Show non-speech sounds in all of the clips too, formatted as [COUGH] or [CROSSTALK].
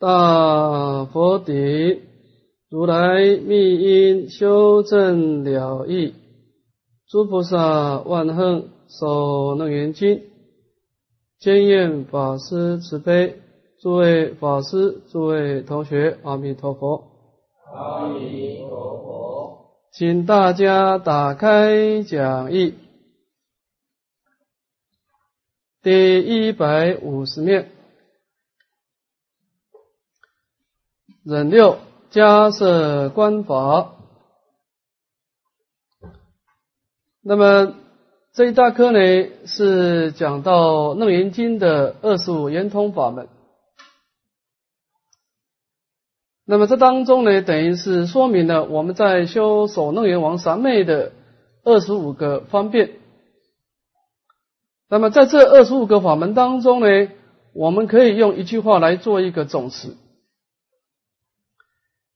大佛顶，如来密因修正了义，诸菩萨万恨受楞严经，坚愿法师慈悲，诸位法师，诸位同学，阿弥陀佛，阿弥陀佛，请大家打开讲义，第一百五十面。忍六加设观法，那么这一大课呢是讲到楞严经的二十五圆通法门。那么这当中呢，等于是说明了我们在修守楞严王三昧的二十五个方便。那么在这二十五个法门当中呢，我们可以用一句话来做一个总词。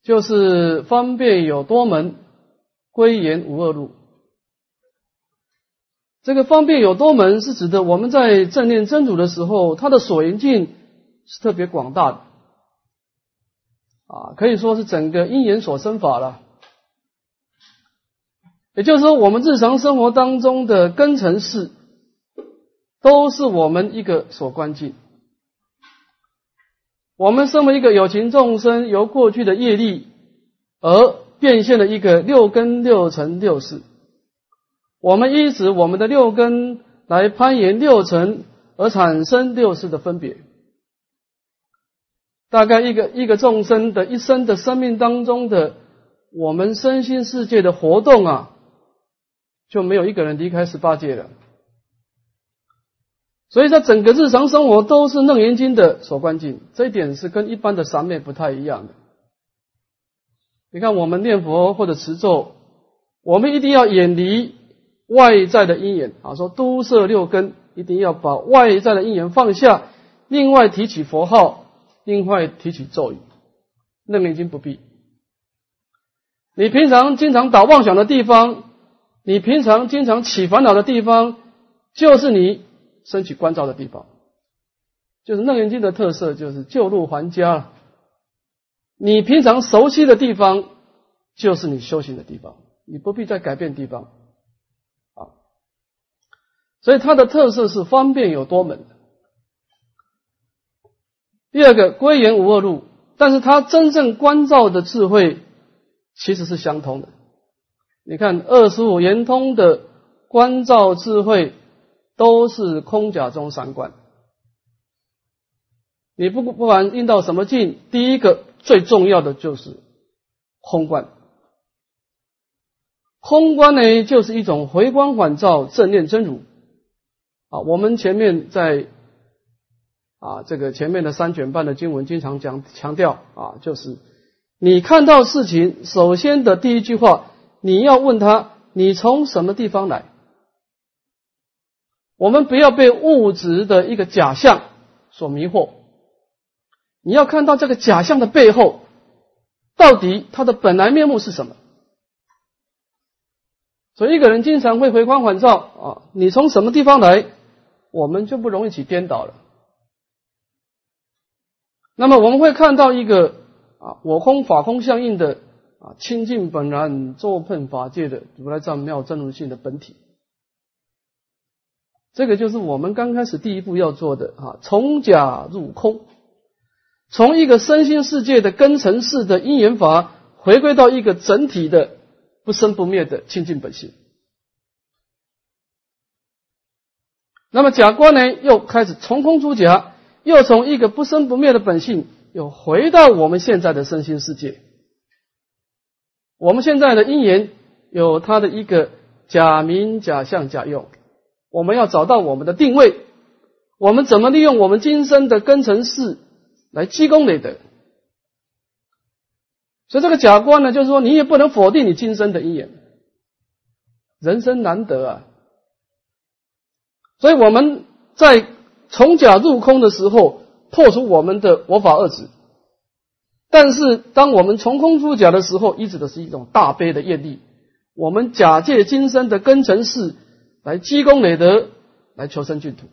就是方便有多门，归言无二路。这个方便有多门是指的我们在正念真主的时候，它的所缘境是特别广大的，啊，可以说是整个因缘所生法了。也就是说，我们日常生活当中的根尘事，都是我们一个所关境。我们身为一个有情众生，由过去的业力而变现了一个六根六尘六识。我们依止我们的六根来攀岩六尘，而产生六识的分别。大概一个一个众生的一生的生命当中的我们身心世界的活动啊，就没有一个人离开十八界了。所以在整个日常生活都是楞严经的所关境，这一点是跟一般的三昧不太一样的。你看我们念佛或者持咒，我们一定要远离外在的因缘啊，说都摄六根，一定要把外在的因缘放下，另外提起佛号，另外提起咒语。楞严经不必。你平常经常打妄想的地方，你平常经常起烦恼的地方，就是你。升起关照的地方，就是楞严经的特色，就是旧路还家。你平常熟悉的地方，就是你修行的地方，你不必再改变地方啊。所以它的特色是方便有多门。第二个归元无二路，但是它真正关照的智慧其实是相通的。你看二十五圆通的关照智慧。都是空假中三观。你不不管应到什么境，第一个最重要的就是空观。空观呢，就是一种回光返照、正念真如。啊，我们前面在啊这个前面的三卷半的经文经常讲强调啊，就是你看到事情，首先的第一句话，你要问他，你从什么地方来？我们不要被物质的一个假象所迷惑，你要看到这个假象的背后，到底它的本来面目是什么。所以一个人经常会回光返照啊，你从什么地方来，我们就不容易起颠倒了。那么我们会看到一个啊，我空法空相应的啊，清净本然作喷法界的如来藏妙真如性的本体。这个就是我们刚开始第一步要做的啊，从假入空，从一个身心世界的根尘式的因缘法，回归到一个整体的不生不灭的清净本性。那么假观呢，又开始从空出假，又从一个不生不灭的本性，又回到我们现在的身心世界。我们现在的因缘有它的一个假名、假相、假用。我们要找到我们的定位，我们怎么利用我们今生的根尘事来积功累德？所以这个假观呢，就是说你也不能否定你今生的因缘，人生难得啊。所以我们在从假入空的时候，破除我们的我法二执；但是当我们从空出假的时候，依止的是一种大悲的业力，我们假借今生的根尘事。来积功累德，来求生净土。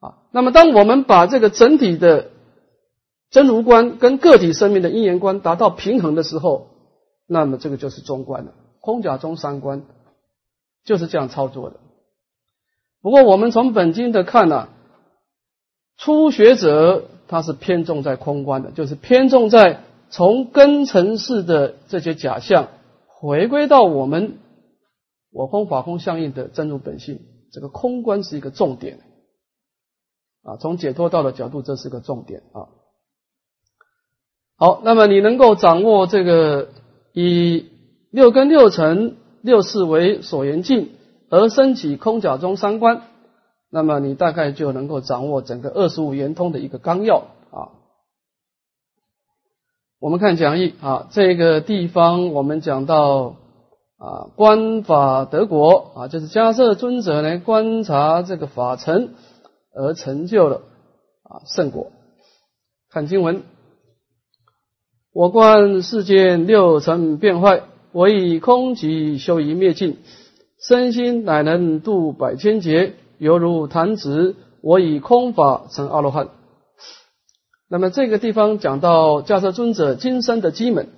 啊，那么当我们把这个整体的真如观跟个体生命的因缘观达到平衡的时候，那么这个就是中观了。空假中三观就是这样操作的。不过我们从本经的看呢，初学者他是偏重在空观的，就是偏重在从根尘世的这些假象回归到我们我空法空相应的真如本性，这个空观是一个重点啊。从解脱道的角度，这是个重点啊。好，那么你能够掌握这个以六根六尘六识为所缘境而升起空假中三观，那么你大概就能够掌握整个二十五圆通的一个纲要啊。我们看讲义啊，这个地方我们讲到啊，观法得果啊，就是迦摄尊者呢观察这个法尘而成就了啊圣果。看经文。我观世间六尘变坏，我以空寂修一灭尽，身心乃能度百千劫，犹如弹指。我以空法成阿罗汉。那么这个地方讲到迦摄尊者今生的基门。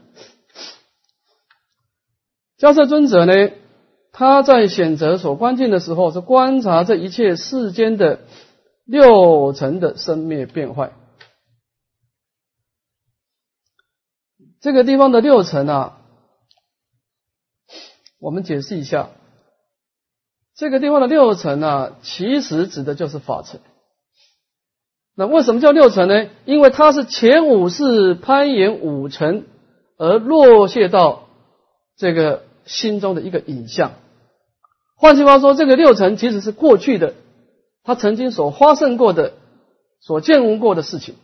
迦摄尊者呢，他在选择所关键的时候，是观察这一切世间的六层的生灭变坏。这个地方的六层啊，我们解释一下。这个地方的六层啊，其实指的就是法层。那为什么叫六层呢？因为它是前五世攀岩五层而落谢到这个心中的一个影像。换句话说，这个六层其实是过去的他曾经所发生过的、所见闻过的事情。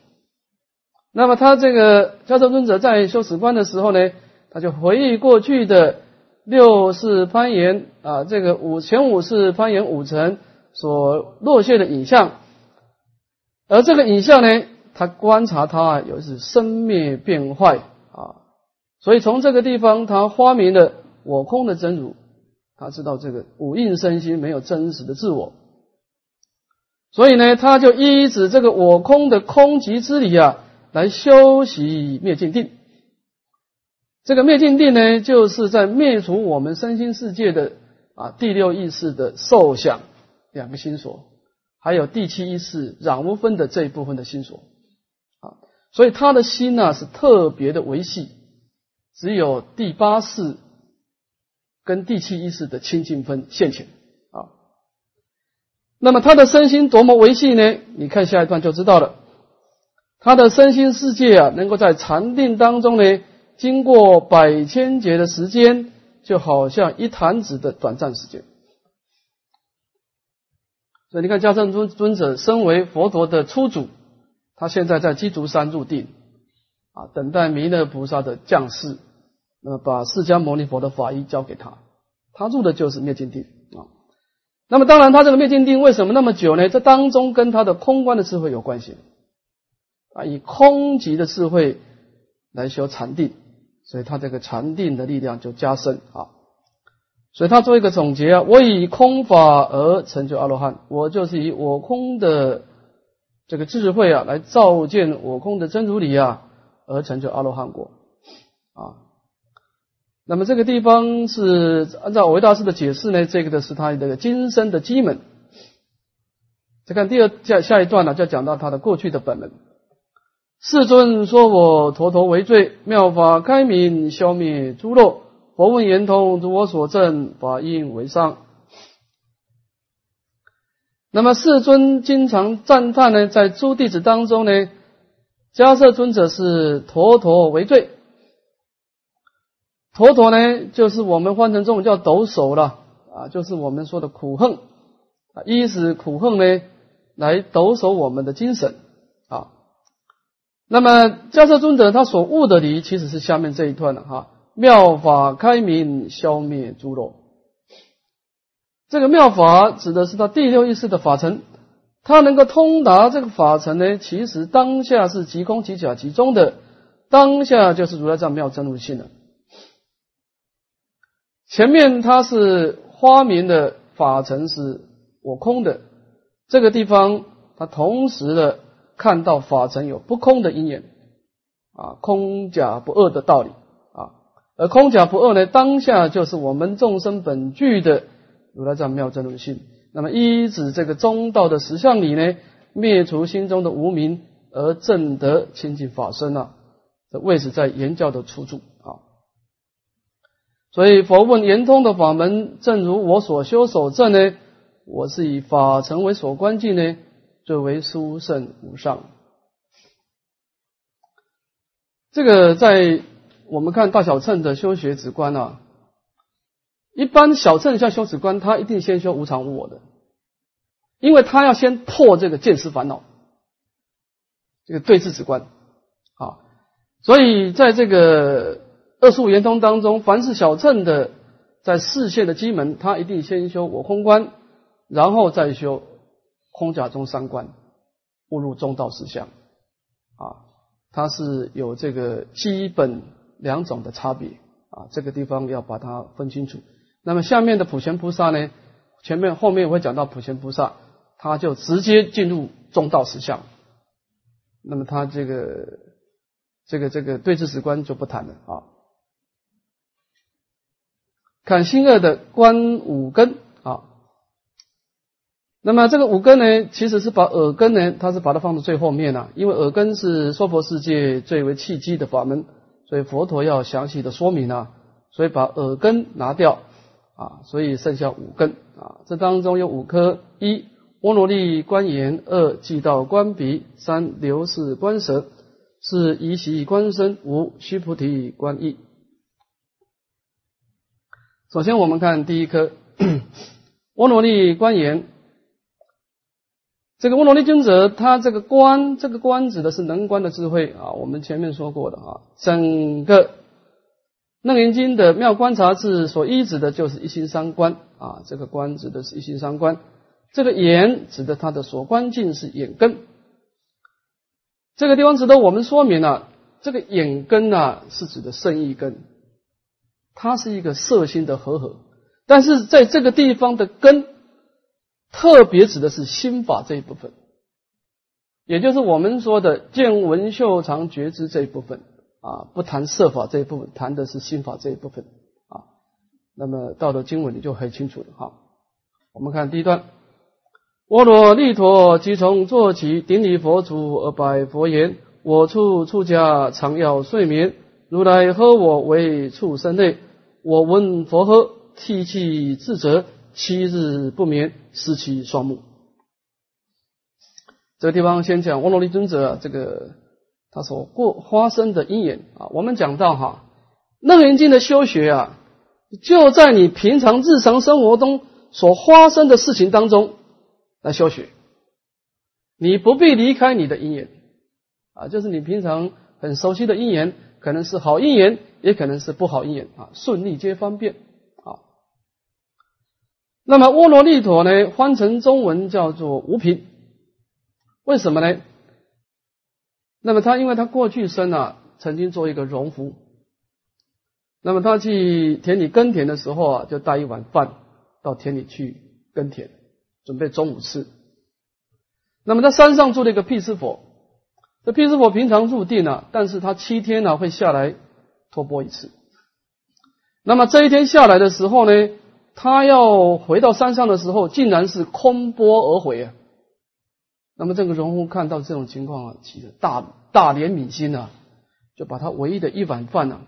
那么他这个迦摄尊者在修史观的时候呢，他就回忆过去的六世攀岩啊，这个五前五世攀岩五层所落下的影像，而这个影像呢，他观察它啊，有是生灭变坏啊，所以从这个地方他发明了我空的真如，他知道这个五蕴身心没有真实的自我，所以呢，他就依止这个我空的空寂之理啊。来修习灭尽定，这个灭尽定呢，就是在灭除我们身心世界的啊第六意识的受想两个心所，还有第七意识染无分的这一部分的心所。啊，所以他的心呢是特别的维系，只有第八识跟第七意识的清净分现前啊。那么他的身心多么维系呢？你看下一段就知道了。他的身心世界啊，能够在禅定当中呢，经过百千劫的时间，就好像一弹指的短暂时间。所以你看，迦圣尊尊者身为佛陀的初祖，他现在在鸡足山入定啊，等待弥勒菩萨的降世，那么把释迦牟尼佛的法衣交给他，他入的就是灭尽定啊。那么当然，他这个灭尽定为什么那么久呢？这当中跟他的空观的智慧有关系。啊，以空寂的智慧来修禅定，所以他这个禅定的力量就加深啊。所以他做一个总结啊，我以空法而成就阿罗汉，我就是以我空的这个智慧啊，来照见我空的真如理啊，而成就阿罗汉果啊。那么这个地方是按照维大师的解释呢，这个的是他的今生的基门。再看第二下下一段呢，就讲到他的过去的本能。世尊说：“我陀陀为罪，妙法开明，消灭诸漏。佛问圆通，如我所证，法应为上。”那么世尊经常赞叹呢，在诸弟子当中呢，迦摄尊者是陀陀为罪。陀陀呢，就是我们换成中文叫抖擞了啊，就是我们说的苦恨啊，一是苦恨呢，来抖擞我们的精神啊。那么迦摄尊者他所悟的理，其实是下面这一段了哈。妙法开明，消灭诸漏。这个妙法指的是他第六意识的法尘，他能够通达这个法尘呢，其实当下是即空即假即中的，当下就是如来藏妙真如性的。前面他是花明的法尘是我空的，这个地方他同时的。看到法尘有不空的因缘，啊空假不二的道理啊。而空假不二呢，当下就是我们众生本具的如来藏妙真如性。那么依止这个中道的实相理呢，灭除心中的无明，而证得清净法身啊。这位置在言教的出处。所以佛问圆通的法门，正如我所修所证呢，我是以法成为所观境呢，最为殊胜无上。这个在我们看大小乘的修学止观啊。一般小乘像修止观，他一定先修无常无我的，因为他要先破这个见识烦恼，这个对治止观啊。所以在这个二十五圆通当中，凡是小乘的在视线的基门，他一定先修我空观，然后再修空假中三观，误入中道实相啊。它是有这个基本两种的差别啊，这个地方要把它分清楚。那么下面的普贤菩萨呢？前面后面我会讲到普贤菩萨，他就直接进入中道实相。那么他这个这个这个对治史观就不谈了啊。看心二的观五根啊。那么这个五根呢，其实是把耳根呢，它是把它放到最后面了，因为耳根是娑婆世界最为契机的法门，所以佛陀要详细的说明啊，所以把耳根拿掉。啊，所以剩下五根啊，这当中有五颗：一波罗利观眼，二寂道观鼻，三流视观舌，四依习观身，五须菩提观意。首先，我们看第一颗波 [CLEARS THROAT] 罗利观眼。这个波罗利尊者，他这个观，这个观指的是能观的智慧啊。我们前面说过的啊，整个。楞严经的妙观察智所依指的就是一心三观啊，这个观指的是一心三观，这个眼指的它的所观境是眼根。这个地方值得我们说明了，这个眼根啊是指的圣意根，它是一个色心的合合，但是在这个地方的根，特别指的是心法这一部分，也就是我们说的见闻嗅尝觉知这一部分。啊，不谈色法这一部分，谈的是心法这一部分啊。那么到了经文你就很清楚了哈。我们看第一段：我罗利陀即从坐起，顶礼佛祖而拜佛言：“我处出家常要睡眠，如来呵我为畜生类。我闻佛呵，涕泣自责，七日不眠，失其双目。”这个地方先讲阿罗利尊者这个。他所过发生的因缘啊，我们讲到哈，楞严经的修学啊，就在你平常日常生活中所发生的事情当中来修学，你不必离开你的因缘啊，就是你平常很熟悉的因缘，可能是好因缘，也可能是不好因缘啊，顺利皆方便啊。那么阿罗利陀呢，翻成中文叫做无凭，为什么呢？那么他因为他过去生啊，曾经做一个农夫，那么他去田里耕田的时候啊，就带一碗饭到田里去耕田，准备中午吃。那么在山上住了一个毗湿佛，这毗湿佛平常入定啊，但是他七天呢会下来托钵一次。那么这一天下来的时候呢，他要回到山上的时候，竟然是空钵而回啊。那么这个荣夫看到这种情况啊，起了大大怜悯心啊，就把他唯一的一碗饭呢，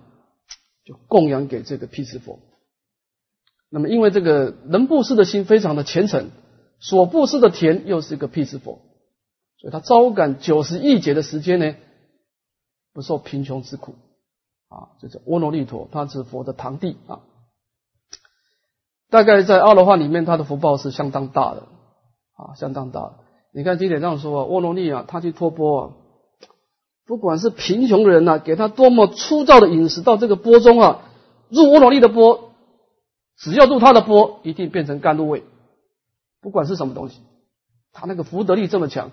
就供养给这个毗湿佛。那么因为这个人布施的心非常的虔诚，所布施的田又是一个毗湿佛，所以他招感九十亿劫的时间呢，不受贫穷之苦啊。这是阿耨利陀，他是佛的堂弟啊。大概在阿罗汉里面，他的福报是相当大的啊，相当大的。你看经典上说啊，沃罗利啊，他去托钵啊，不管是贫穷的人呐，给他多么粗糙的饮食，到这个钵中啊，入沃罗利的钵，只要入他的钵，一定变成甘露味，不管是什么东西，他那个福德力这么强，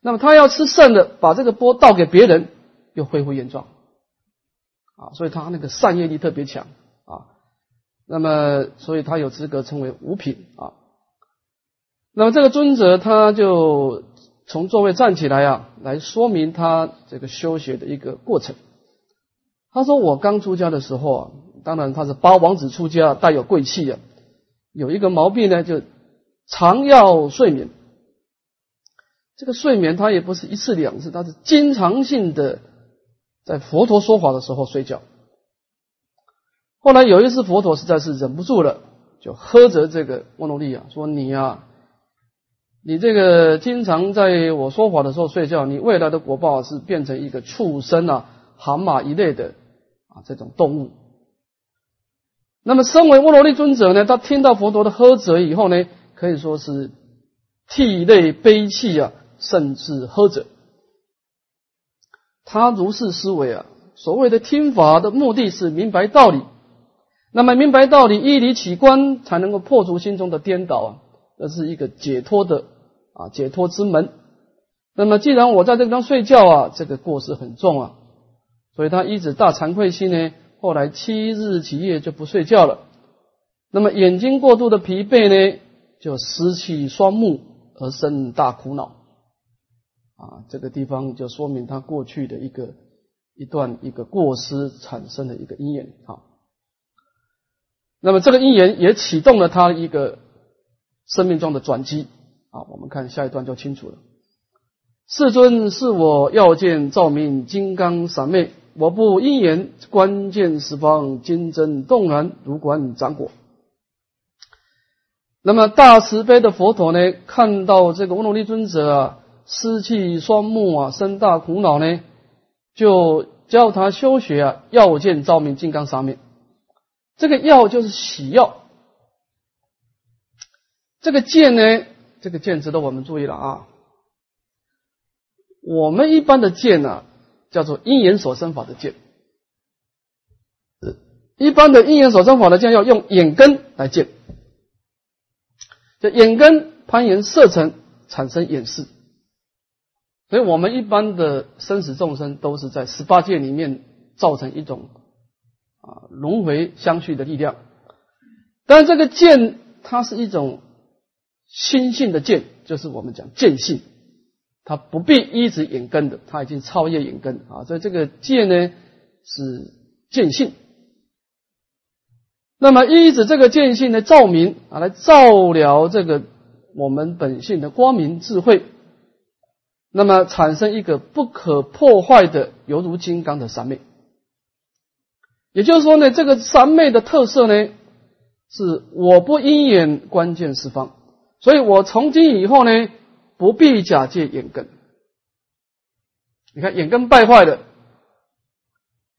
那么他要吃剩的，把这个钵倒给别人，又恢复原状，啊，所以他那个善业力特别强啊，那么所以他有资格称为五品啊。那么这个尊者他就从座位站起来啊，来说明他这个修学的一个过程他说我刚出家的时候啊，当然他是八王子出家，带有贵气啊，有一个毛病呢，就常要睡眠。这个睡眠他也不是一次两次，他是经常性的在佛陀说法的时候睡觉。后来有一次佛陀实在是忍不住了，就呵责这个沃罗利啊，说你呀。你这个经常在我说法的时候睡觉，你未来的果报是变成一个畜生啊、蛤蟆一类的啊这种动物。那么，身为沃罗利尊者呢，他听到佛陀的呵责以后呢，可以说是涕泪悲泣啊，甚至呵责。他如是思维啊，所谓的听法的目的是明白道理，那么明白道理，依理起观，才能够破除心中的颠倒啊。这是一个解脱的啊，解脱之门。那么，既然我在这地方睡觉啊，这个过失很重啊，所以他一直大惭愧心呢。后来七日七夜就不睡觉了。那么眼睛过度的疲惫呢，就失去双目而生大苦恼啊。这个地方就说明他过去的一个一段一个过失产生的一个因缘啊。那么这个因缘也启动了他一个。生命中的转机啊，我们看下一段就清楚了。世尊是我要见照明金刚三昧，我不因言关键十方金针动然，如观掌果。那么大慈悲的佛陀呢，看到这个乌努利尊者啊，失去双目啊，生大苦恼呢，就教他修学啊，要见照明金刚三昧。这个要就是喜要。这个见呢，这个见值得我们注意了啊。我们一般的见呢，叫做因缘所生法的见。一般的因缘所生法的见，要用眼根来见。这眼根攀缘色尘，产生眼视。所以我们一般的生死众生，都是在十八界里面造成一种啊轮回相续的力量。但这个见，它是一种。心性的见，就是我们讲见性，它不必一直眼根的，它已经超越眼根啊。所以这个见呢是见性。那么依止这个见性的照明啊，来照了这个我们本性的光明智慧，那么产生一个不可破坏的犹如金刚的三昧。也就是说呢，这个三昧的特色呢，是我不因眼关键四方。所以我从今以后呢，不必假借眼根。你看眼根败坏的，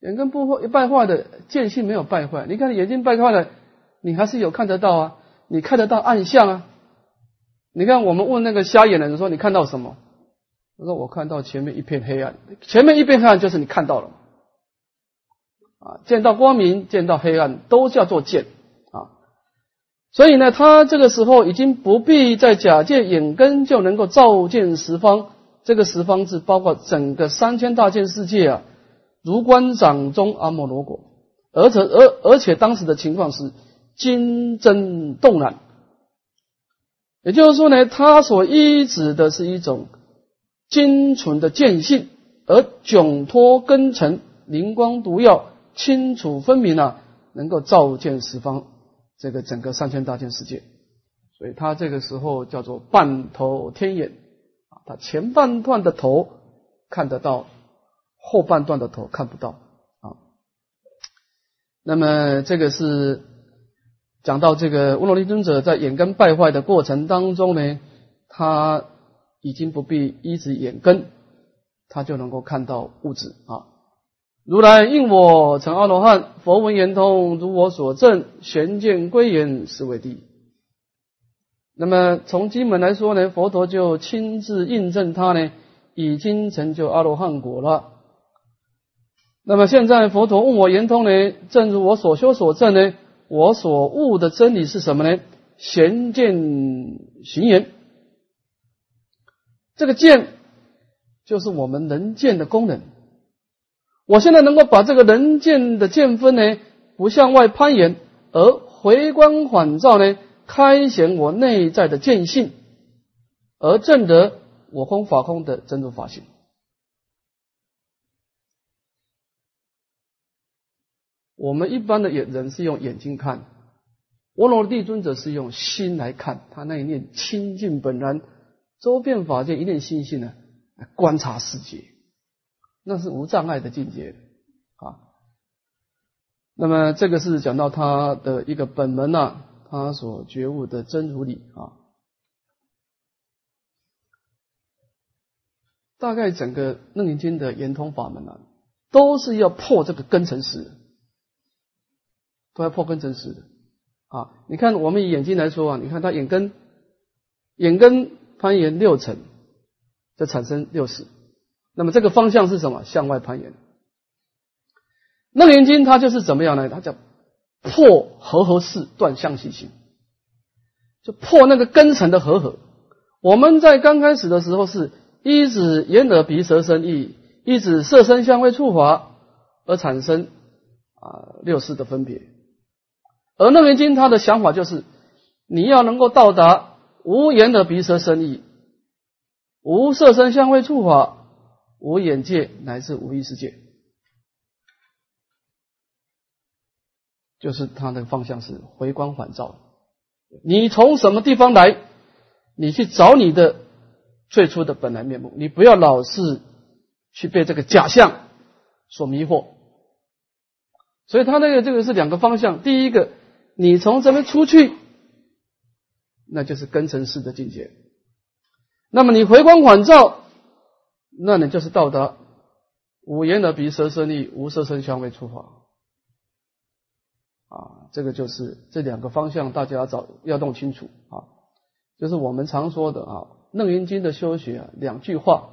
眼根不坏败坏的见性没有败坏。你看眼睛败坏了，你还是有看得到啊，你看得到暗象啊。你看我们问那个瞎眼的人说，你看到什么？他说我看到前面一片黑暗，前面一片黑暗就是你看到了啊，见到光明，见到黑暗，都叫做见。啊所以呢，他这个时候已经不必再假借眼根就能够照见十方。这个十方是包括整个三千大千世界啊，如观掌中阿摩罗果。而且而而且当时的情况是金针动然，也就是说呢，他所依止的是一种精纯的见性，而迥脱根尘，灵光独耀，清楚分明啊，能够照见十方。这个整个三千大千世界，所以他这个时候叫做半头天眼啊，他前半段的头看得到，后半段的头看不到啊。那么这个是讲到这个乌罗利尊者在眼根败坏的过程当中呢，他已经不必依止眼根，他就能够看到物质啊。如来应我成阿罗汉，佛闻言通，如我所证，玄见归言，是为第一。那么从经文来说呢，佛陀就亲自印证他呢，已经成就阿罗汉果了。那么现在佛陀问我言通呢，正如我所修所证呢，我所悟的真理是什么呢？玄见行言，这个见就是我们能见的功能。我现在能够把这个能见的见分呢，不向外攀岩，而回光返照呢，开显我内在的见性，而证得我空法空的真如法性。我们一般的眼人是用眼睛看，我罗地尊者是用心来看，他那一念清净本然，周遍法界一念心性呢，观察世界，那是无障碍的境界啊。那么这个是讲到他的一个本门呐，他所觉悟的真如理啊。大概整个楞严经的圆通法门啊，都是要破这个根尘识。都要破根尘识的啊！你看，我们以眼睛来说啊，你看他眼根，眼根攀岩六层，就产生六识。那么这个方向是什么？向外攀岩。楞严经它就是怎么样呢？它叫破合合式断相续心，就破那个根尘的合合。我们在刚开始的时候是一指眼耳鼻舌身意，一指色身香味触法而产生啊六识的分别。而楞严经他的想法就是，你要能够到达无言的鼻舌身意，无色声香味触法，无眼界乃至无意识界，就是他的方向是回光返照。你从什么地方来，你去找你的最初的本来面目，你不要老是去被这个假象所迷惑。所以他那个这个是两个方向，第一个。你从这边出去，那就是根尘式的境界。那么你回光返照，那你就是到达五言的鼻舌身意无色声香味触法。啊，这个就是这两个方向，大家要找要弄清楚啊。就是我们常说的啊，《楞严经》的修学啊，两句话：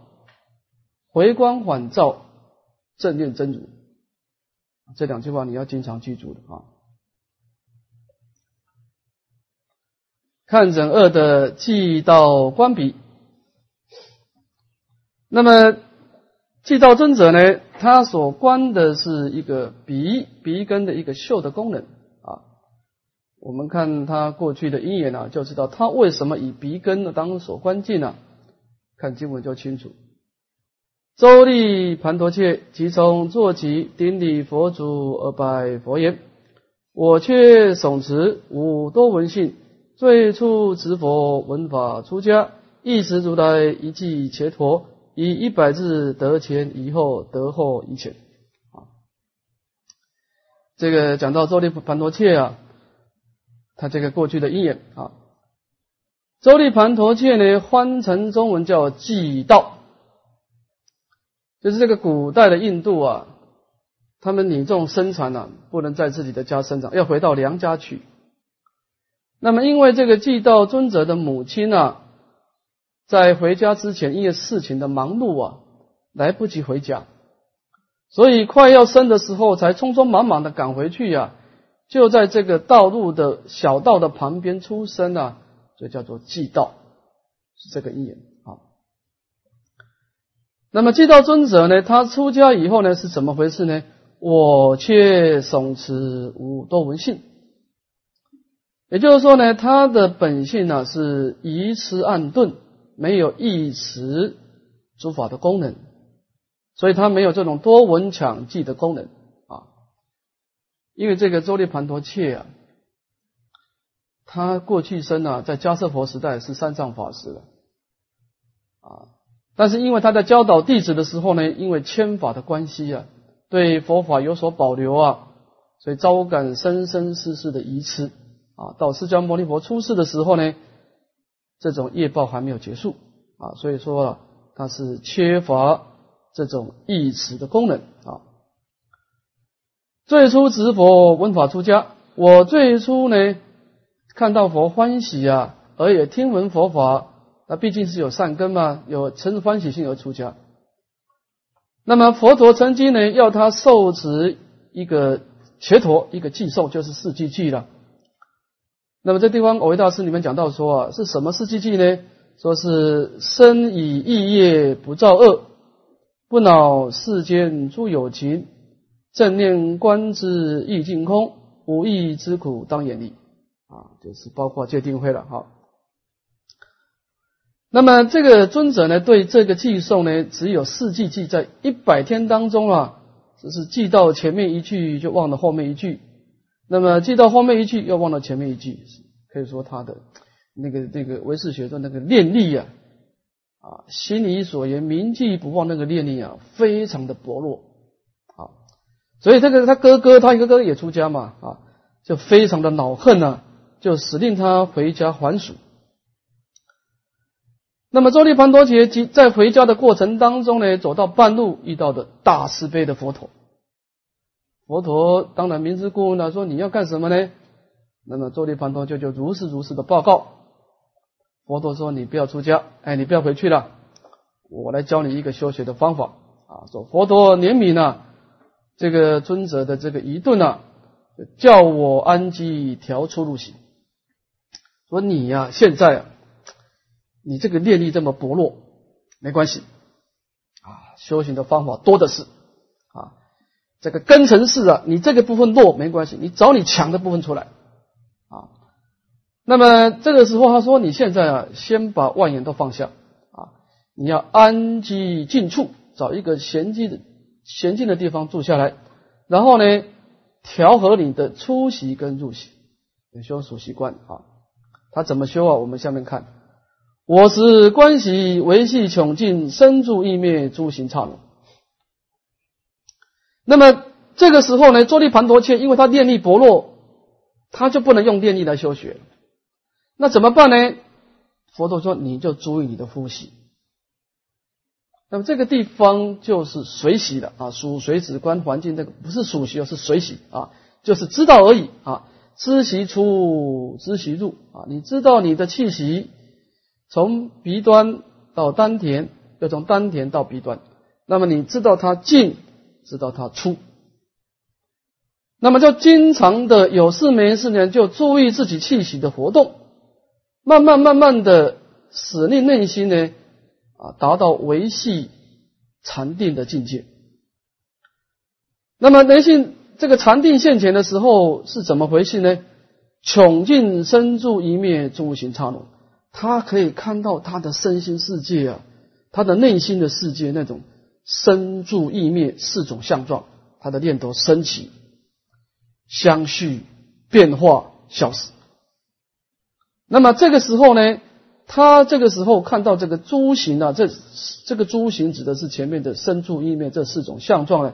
回光返照，正念真如。这两句话你要经常记住的啊。看诊二的寂道观比，那么寂道尊者呢，他所观的是一个鼻鼻根的一个嗅的功能啊。我们看他过去的因缘呢，就知道他为什么以鼻根的当所观境呢？看经文就清楚。周利盘陀切即从坐起顶礼佛祖而拜佛言：“我却诵持五多闻性。”最初执佛闻法出家，一时如来一记切陀，以一百字得前，以后得后一前。啊，这个讲到周利盘陀切啊，他这个过去的因缘啊，周利盘陀切呢，翻成中文叫寂道，就是这个古代的印度啊，他们女众生产呢，不能在自己的家生长，要回到娘家去。那么，因为这个祭道尊者的母亲啊，在回家之前，因为事情的忙碌啊，来不及回家，所以快要生的时候，才匆匆忙忙的赶回去呀。就在这个道路的小道的旁边出生啊，所以叫做祭道，是这个因缘啊。那么祭道尊者呢，他出家以后呢，是怎么回事呢？我却诵持无多闻性。也就是说呢，他的本性呢是遗词暗顿，没有一词诸法的功能，所以他没有这种多闻抢记的功能啊。因为这个周利盘陀切啊，他过去生啊，在迦叶佛时代是三藏法师了啊，但是因为他在教导弟子的时候呢，因为谦法的关系啊，对佛法有所保留啊，所以招感生生世世的遗痴。啊，到释迦牟尼佛出世的时候呢，这种业报还没有结束啊，所以说啊它是缺乏这种意识的功能啊。最初执佛闻法出家，我最初呢看到佛欢喜啊，而也听闻佛法，那毕竟是有善根嘛，有成欢喜心而出家。那么佛陀曾经呢要他受持一个伽陀，一个寄受，就是四季记了。那么这地方，偶维大师里面讲到说啊，是什么四季记呢？说是生以意业不造恶，不恼世间诸有情，正念观之意境空，无益之苦当远离啊，就是包括戒定慧了哈。那么这个尊者呢，对这个寄送呢，只有四季记在一百天当中啊，只是记到前面一句就忘了后面一句，那么记到后面一句又忘了前面一句，可以说他的那个那个唯识学的那个念力啊，啊，心里所言铭记不忘那个念力啊，非常的薄弱啊，所以这个他哥哥他一个哥哥也出家嘛啊，就非常的恼恨呢，就使令他回家还俗。那么周利盘陀杰在回家的过程当中呢，走到半路遇到的大慈悲的佛陀。佛陀当然明知故问了，说你要干什么呢？那么周利盘陀就就如是如是的报告。佛陀说：“你不要出家，哎，你不要回去了，我来教你一个修学的方法啊。”说佛陀怜悯呢，这个尊者的这个疑顿呢，叫我安居调出入行。说你呀，现在啊。你这个念力这么薄弱，没关系啊，修行的方法多的是。这个根尘世啊，你这个部分弱没关系，你找你强的部分出来啊。那么这个时候他说，你现在啊，先把万言都放下啊，你要安居静处，找一个闲静的闲静的地方住下来，然后呢，调和你的出席跟入席，修属习惯啊。他怎么修啊？我们下面看。我是观喜维系穷尽生住意灭诸行刹那。那么这个时候呢，坐立盘陀切，因为他念力薄弱，他就不能用念力来修学。那怎么办呢？佛陀说：“你就注意你的呼吸。”那么这个地方就是随喜的啊，属随止观环境，这个不是属习，是随喜啊，就是知道而已啊。知习出，知习入啊，你知道你的气息。从鼻端到丹田，又从丹田到鼻端，那么你知道它进，知道他出，那么就经常的有事没事呢，就注意自己气息的活动，慢慢慢慢的使令内心呢啊达到维系禅定的境界。那么内心这个禅定现前的时候是怎么回事呢？穷尽身住一灭诸行刹那。他可以看到他的身心世界啊，他的内心的世界那种生住意灭四种相状，他的念头升起、相续、变化、消失。那么这个时候呢，他这个时候看到这个诸行啊，这这个诸行指的是前面的生住意灭这四种相状呢，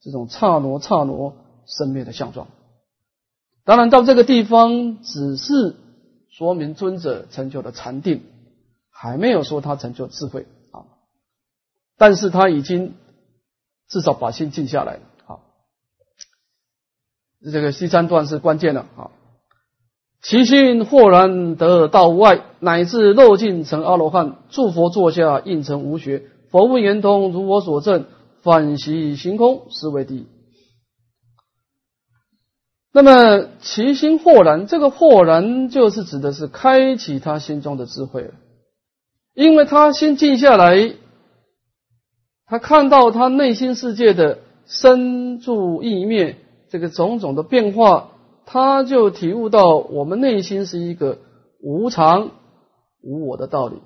这种刹那刹那生灭的相状。当然到这个地方只是。说明尊者成就了禅定，还没有说他成就智慧，但是他已经至少把心静下来了。啊。这个第三段是关键的啊，其心豁然得道外，乃至肉尽成阿罗汉，诸佛座下应成无学，佛问圆通，如我所证，反习行空，是为第一。那么其心豁然，这个豁然就是指的是开启他心中的智慧了，因为他心静下来，他看到他内心世界的生住意灭这个种种的变化，他就体悟到我们内心是一个无常无我的道理，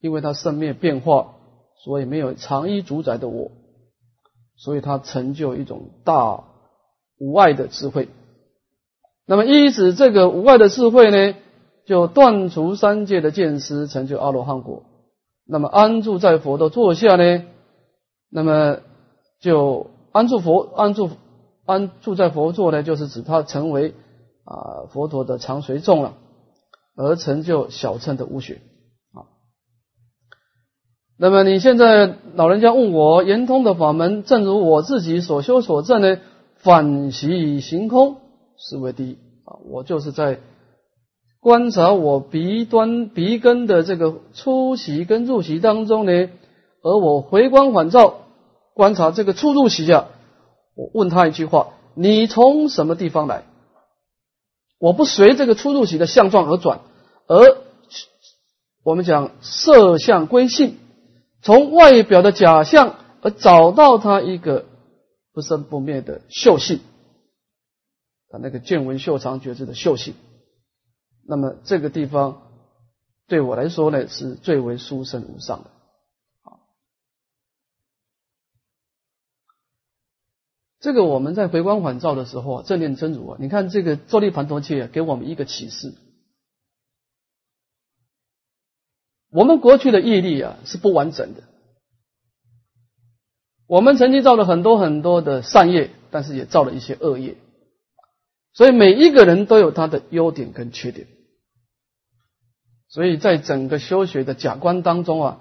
因为他生灭变化，所以没有常一主宰的我，所以他成就一种大。无碍的智慧，那么依止这个无碍的智慧呢，就断除三界的见思，成就阿罗汉果。那么安住在佛的座下呢，那么就安住佛安住安住在佛座呢，就是指他成为啊佛陀的常随众了，而成就小乘的悟学啊。那么你现在老人家问我圆通的法门，正如我自己所修所证呢？反习行空是为第一啊！我就是在观察我鼻端鼻根的这个出息跟入息当中呢，而我回光返照观察这个出入息啊，我问他一句话：你从什么地方来？我不随这个出入息的相状而转，而我们讲色相归性，从外表的假象而找到他一个。不生不灭的秀性啊，那个见闻秀长觉知的秀性，那么这个地方对我来说呢，是最为殊胜无上的。这个我们在回光返照的时候啊，正念真如啊，你看这个坐立盘陀切给我们一个启示：我们过去的业力啊是不完整的，我们曾经造了很多很多的善业，但是也造了一些恶业，所以每一个人都有他的优点跟缺点。所以在整个修学的假观当中啊，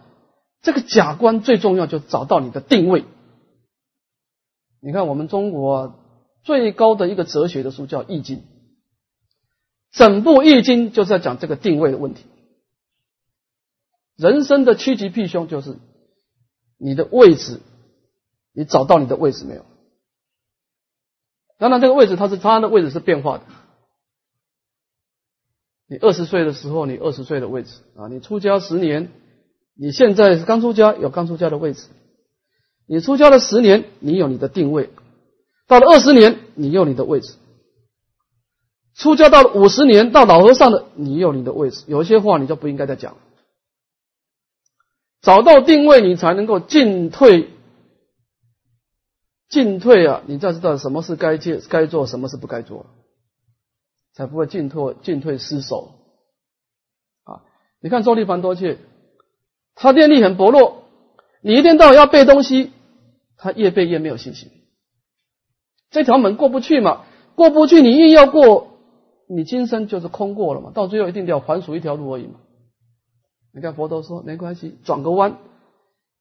这个假观最重要，就找到你的定位。你看，我们中国最高的一个哲学的书叫《易经》，整部《易经》就是在讲这个定位的问题。人生的趋吉避凶，就是你的位置，你找到你的位置没有？当然，这个位置它是它的位置是变化的。你二十岁的时候，你二十岁的位置啊；你出家十年，你现在刚出家有刚出家的位置；你出家了十年，你有你的定位；到了二十年，你有你的位置；出家到了五十年，到老和尚的，你有你的位置。有一些话你就不应该再讲。找到定位，你才能够进退，进退啊！你才知道什么是该接该做，什么是不该做。才不会进退进退失守啊！你看周立凡多切，他念力很薄弱，你一天到晚要背东西，他越背越没有信心。这条门过不去嘛？过不去，你硬要过，你今生就是空过了嘛？到最后一定要还属一条路而已嘛？你看佛陀说没关系，转个弯，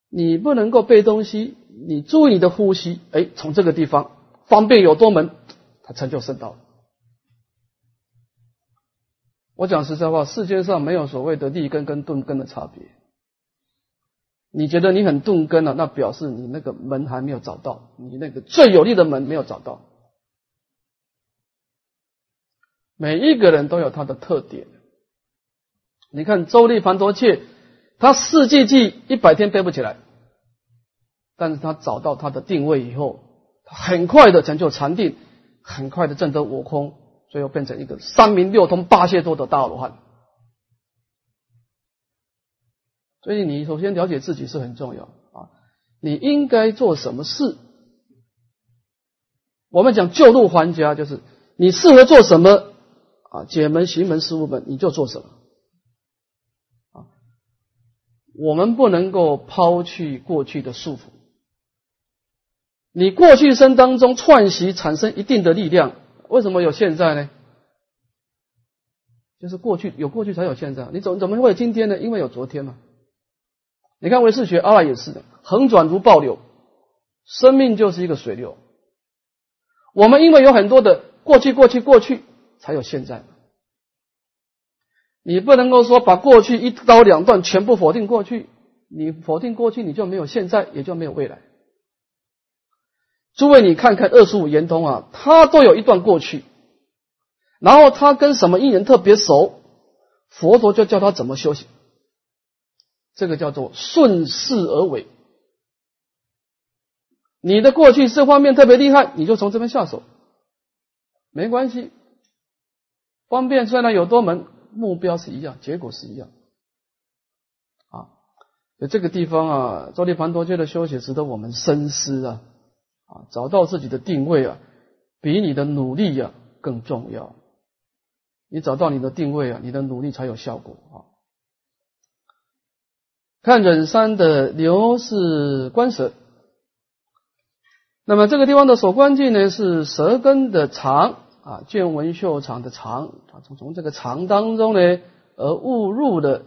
你不能够背东西，你注意你的呼吸，哎，从这个地方方便有多门，他成就圣道。我讲实在话，世界上没有所谓的立根跟钝根的差别。你觉得你很钝根了，那表示你那个门还没有找到，你那个最有力的门没有找到。每一个人都有他的特点。你看周立盘多切，他四季季一百天背不起来，但是他找到他的定位以后，很快的成就禅定，很快的证得我空。最后变成一个三明六通八解多的大罗汉，所以你首先了解自己是很重要啊！你应该做什么事？我们讲救度还家，就是你适合做什么啊？解门、行门、事务门，你就做什么啊？我们不能够抛去过去的束缚，你过去生当中串习产生一定的力量。为什么有现在呢？就是过去有过去才有现在，你怎怎么会有今天呢？因为有昨天嘛。你看唯识学阿赖也是的，横转如暴流，生命就是一个水流。我们因为有很多的过去，过去，过去，才有现在。你不能够说把过去一刀两断，全部否定过去。你否定过去，你就没有现在，也就没有未来。诸位，你看看二十五圆通啊，他都有一段过去，然后他跟什么因缘特别熟，佛陀就教他怎么修行，这个叫做顺势而为。你的过去这方面特别厉害，你就从这边下手，没关系，方便虽然有多门，目标是一样，结果是一样。啊，在这个地方啊，周利盘陀界的修行值得我们深思啊。啊，找到自己的定位啊，比你的努力呀更重要。你找到你的定位啊，你的努力才有效果啊。看忍山的牛是观舌，那么这个地方的所观境呢是舌根的长啊，见闻嗅长的长啊，从从这个长当中呢而误入的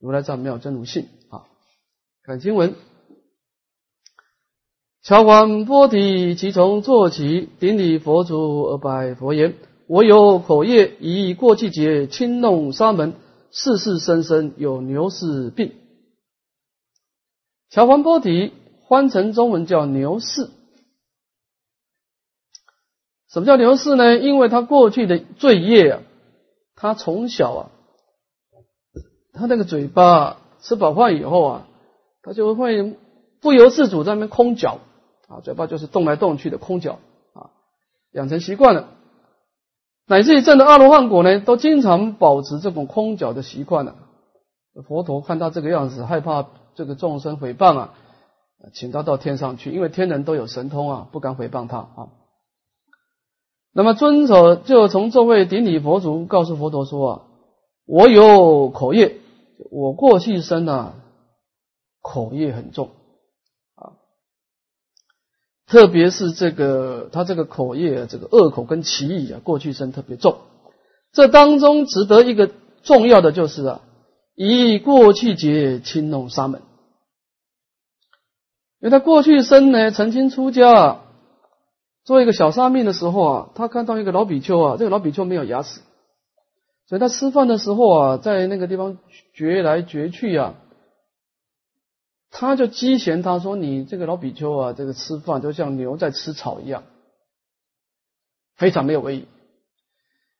如来藏妙真如性啊。看经文。乔观波提，即从坐起，顶礼佛祖而拜佛言：“我有口业，以过季节轻弄沙门，世世生生有牛氏病。”乔观波提翻成中文叫牛氏。什么叫牛氏呢？因为他过去的罪业啊，他从小啊，他那个嘴巴吃饱饭以后啊，他就会不由自主在那边空嚼。啊，嘴巴就是动来动去的空脚啊，养成习惯了，乃至于证的阿罗汉果呢，都经常保持这种空脚的习惯了。佛陀看他这个样子，害怕这个众生诽谤啊，请他到天上去，因为天人都有神通啊，不敢诽谤他啊。那么尊者就从这位顶礼佛足，告诉佛陀说啊，我有口业，我过去生啊，口业很重啊，特别是这个他这个口业，这个恶口跟奇异啊，过去生特别重。这当中值得一个重要的就是啊，以过去劫轻弄沙门，因为他过去生呢曾经出家啊，做一个小沙弥的时候啊，他看到一个老比丘啊，这个老比丘没有牙齿，所以他吃饭的时候啊，在那个地方嚼来嚼去啊，他就讥嫌他说：“你这个老比丘啊，这个吃饭就像牛在吃草一样，非常没有威仪。”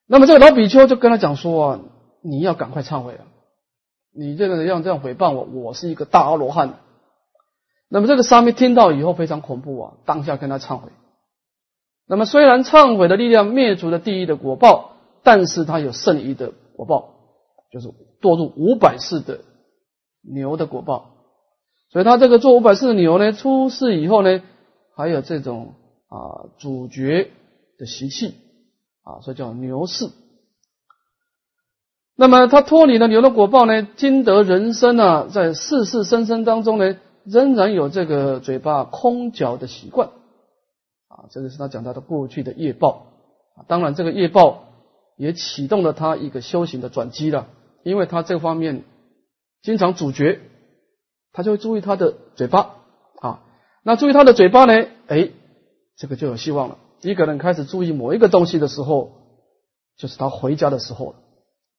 那么这个老比丘就跟他讲说啊，你要赶快忏悔啊！你这个人要这样诽谤我，我是一个大阿罗汉。那么这个沙弥听到以后非常恐怖啊，当下跟他忏悔。那么虽然忏悔的力量灭除了地狱的果报，但是他有剩余的果报，就是堕入五百世的牛的果报。所以他这个做五百世的牛呢，出世以后呢，还有这种啊主角的习气。啊，所以叫牛氏。那么他脱离了牛的果报呢，今得人生啊，在世世生生当中呢，仍然有这个嘴巴空嚼的习惯。啊，这个是他讲他的过去的业报。啊，当然这个业报也启动了他一个修行的转机了，因为他这方面经常主角，他就会注意他的嘴巴。啊，那注意他的嘴巴呢，哎，这个就有希望了。一个人开始注意某一个东西的时候，就是他回家的时候了。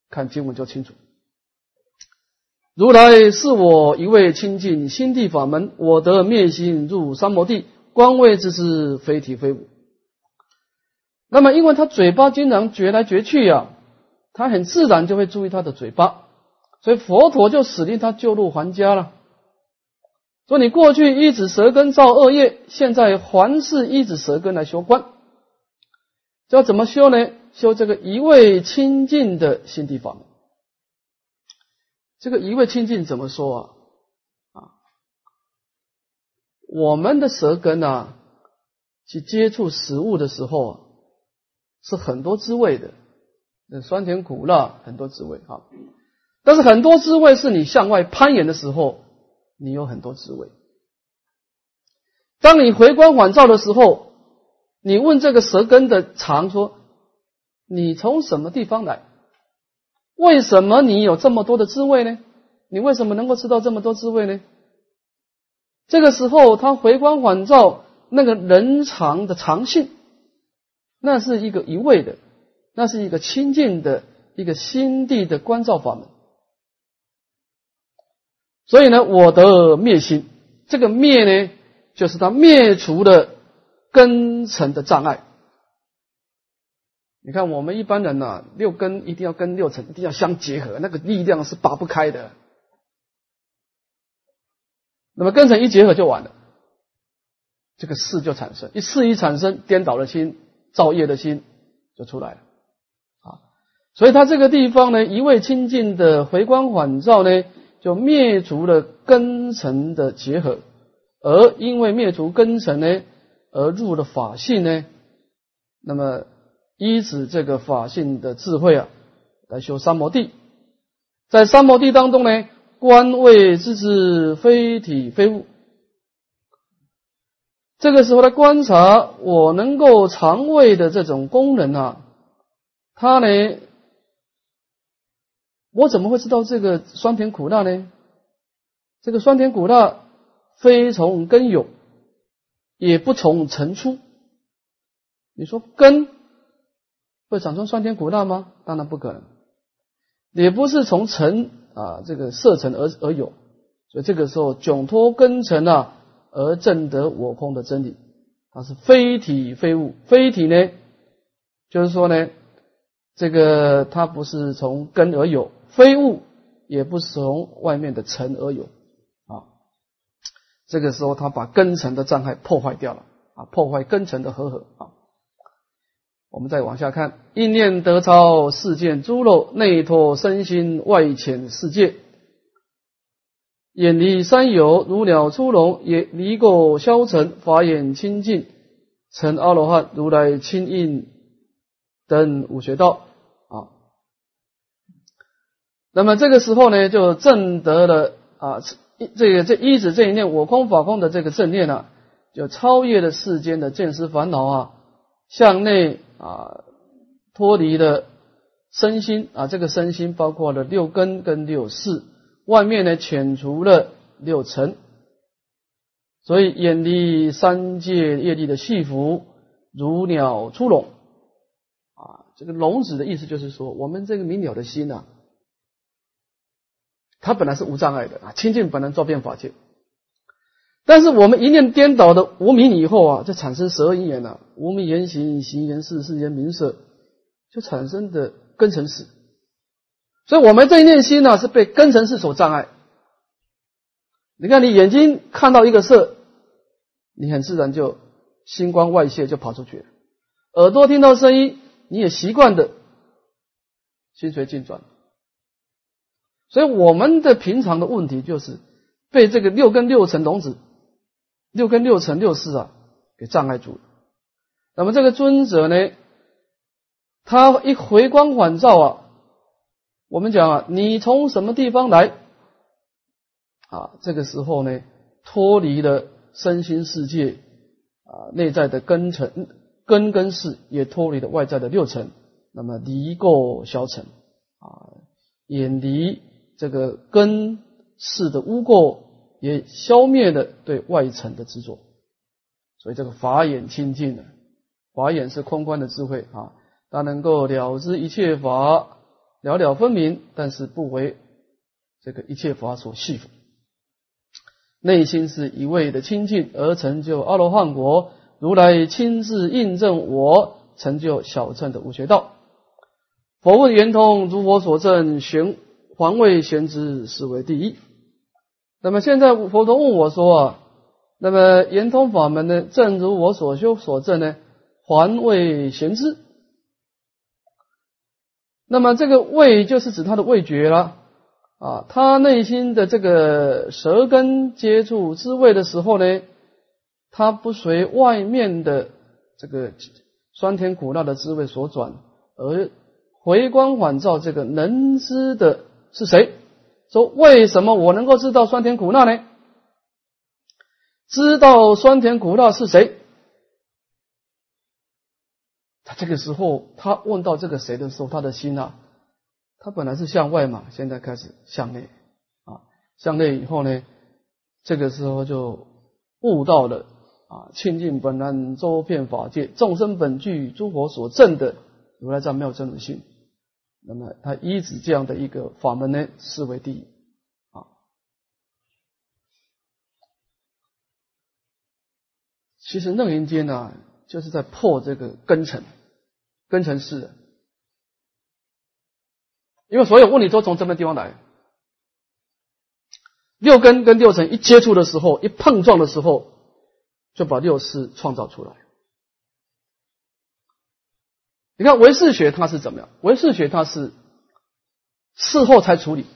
看经文就清楚。如来是我一位亲近心地法门，我得灭心入三摩地，观位之是非体非物。那么，因为他嘴巴经常嚼来嚼去呀，他很自然就会注意他的嘴巴，所以佛陀就使令他救入还家了。说你过去一指舌根造恶业，现在还是一指舌根来修观，要怎么修呢？修这个一味清净的心地法门。这个一味清净怎么说啊？啊，我们的舌根啊，去接触食物的时候啊，是很多滋味的，酸甜苦辣很多滋味啊。但是很多滋味是你向外攀岩的时候。你有很多滋味。当你回光返照的时候，你问这个舌根的肠说：“你从什么地方来？为什么你有这么多的滋味呢？你为什么能够吃到这么多滋味呢？”这个时候，他回光返照，那个人常的常性，那是一个一味的，那是一个清净的一个心地的关照法门。所以呢，我得灭心，这个灭呢，就是他灭除了根尘的障碍。你看，我们一般人呢，六根一定要跟六尘一定要相结合，那个力量是拔不开的。那么根尘一结合就完了，这个事就产生，一事一产生，颠倒的心、造业的心就出来了啊。所以他这个地方呢，一味清净的回光返照呢。就灭除了根尘的结合，而因为灭除根尘呢，而入了法性呢，那么依止这个法性的智慧啊，来修三摩地，在三摩地当中呢，观位之之非体非物，这个时候来观察我能够肠胃的这种功能啊，它呢。我怎么会知道这个酸甜苦辣呢？这个酸甜苦辣非从根有，也不从尘出。你说根会产生酸甜苦辣吗？当然不可能。也不是从尘啊这个色尘而而有，所以这个时候窘脱根尘啊，而证得我空的真理，它是非体非物。非体呢，就是说呢，这个它不是从根而有。非物，也不是从外面的尘而有啊。这个时候，他把根尘的障碍破坏掉了啊，破坏根尘的和合啊。我们再往下看，意念得超世间诸漏，内托身心，外遣世界。远离三有，如鸟出笼，也离垢消沉，法眼清净，成阿罗汉，如来亲应等五学道啊。那么这个时候呢，就证得了啊，这个这一指这一念我空法空的这个正念啊，就超越了世间的见识烦恼啊，向内啊脱离了身心啊，这个身心包括了六根跟六识。外面呢，遣除了六尘，所以远离三界业力的戏服，如鸟出笼啊。这个笼子的意思就是说，我们这个明了的心呐，它本来是无障碍的啊，清净本能照遍法界。但是我们一念颠倒的无明以后啊，就产生十二因缘了，无明缘行、行言事、事言名色，就产生的根尘事。所以，我们这一念心呢，是被根尘世所障碍。你看，你眼睛看到一个色，你很自然就心光外泄，就跑出去了；耳朵听到声音，你也习惯的心随境转。所以，我们的平常的问题就是被这个六根六尘笼子、六根六尘六识啊给障碍住了。那么，这个尊者呢，他一回光返照啊。我们讲啊，你从什么地方来啊？这个时候呢，脱离了身心世界啊，内在的根尘根根是，也脱离了外在的六尘，那么离垢消尘啊，远离这个根世的污垢，也消灭了对外尘的执着。所以这个法眼清净的，法眼是空观的智慧啊，它能够了知一切法。了了分明，但是不为这个一切法所系缚。内心是一味的清净，而成就阿罗汉果。如来亲自印证我成就小乘的无学道。佛问圆通，如我所证，玄还未玄之，是为第一。那么现在佛陀问我说啊，那么圆通法门呢？正如我所修所证呢，还未玄之。那么这个味就是指他的味觉了啊，他内心的这个舌根接触滋味的时候呢，他不随外面的这个酸甜苦辣的滋味所转，而回光返照，这个能知的是谁？说为什么我能够知道酸甜苦辣呢？知道酸甜苦辣是谁？他这个时候，他问到这个谁的时候，他的心啊，他本来是向外嘛，现在开始向内啊，向内以后呢，这个时候就悟到了啊，清净本然周遍法界，众生本具诸佛所证的如来藏妙真如性。那么他依止这样的一个法门呢，视为第一啊。其实楞严经呢，就是在破这个根尘。根尘是，因为所有问题都从这个地方来。六根跟六尘一接触的时候，一碰撞的时候，就把六识创造出来。你看唯识学它是怎么样？唯识学它是事后才处理。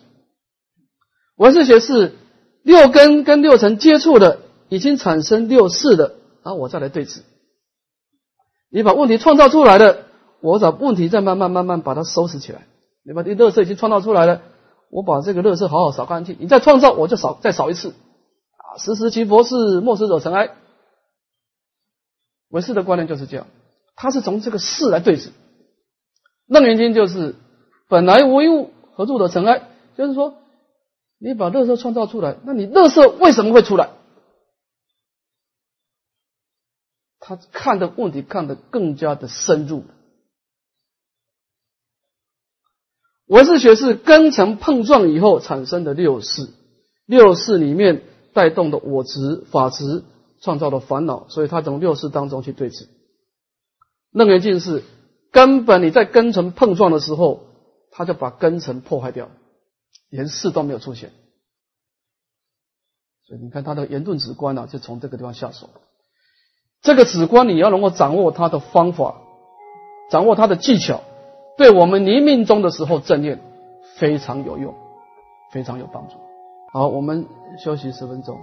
唯识学是六根跟六尘接触的，已经产生六识的，然后我再来对峙。你把问题创造出来的。我找问题，再慢慢慢慢把它收拾起来。你把这垃圾已经创造出来了，我把这个垃圾好好扫干净。你再创造，我就扫再扫一次。啊，时时其佛事，莫使惹尘埃。唯识的观念就是这样，它是从这个事来对峙。楞严经就是本来无物，何处的尘埃？就是说，你把乐色创造出来，那你乐色为什么会出来？他看的问题看得更加的深入。唯识学是根尘碰撞以后产生的六识，六识里面带动的我执、法执创造的烦恼，所以他从六识当中去对峙。楞严净是根本你在根尘碰撞的时候，他就把根尘破坏掉，连事都没有出现。所以你看他的严顿止观呢，就从这个地方下手。这个止观你要能够掌握它的方法，掌握它的技巧。对我们临命中的时候正念非常有用，非常有帮助。好，我们休息十分钟。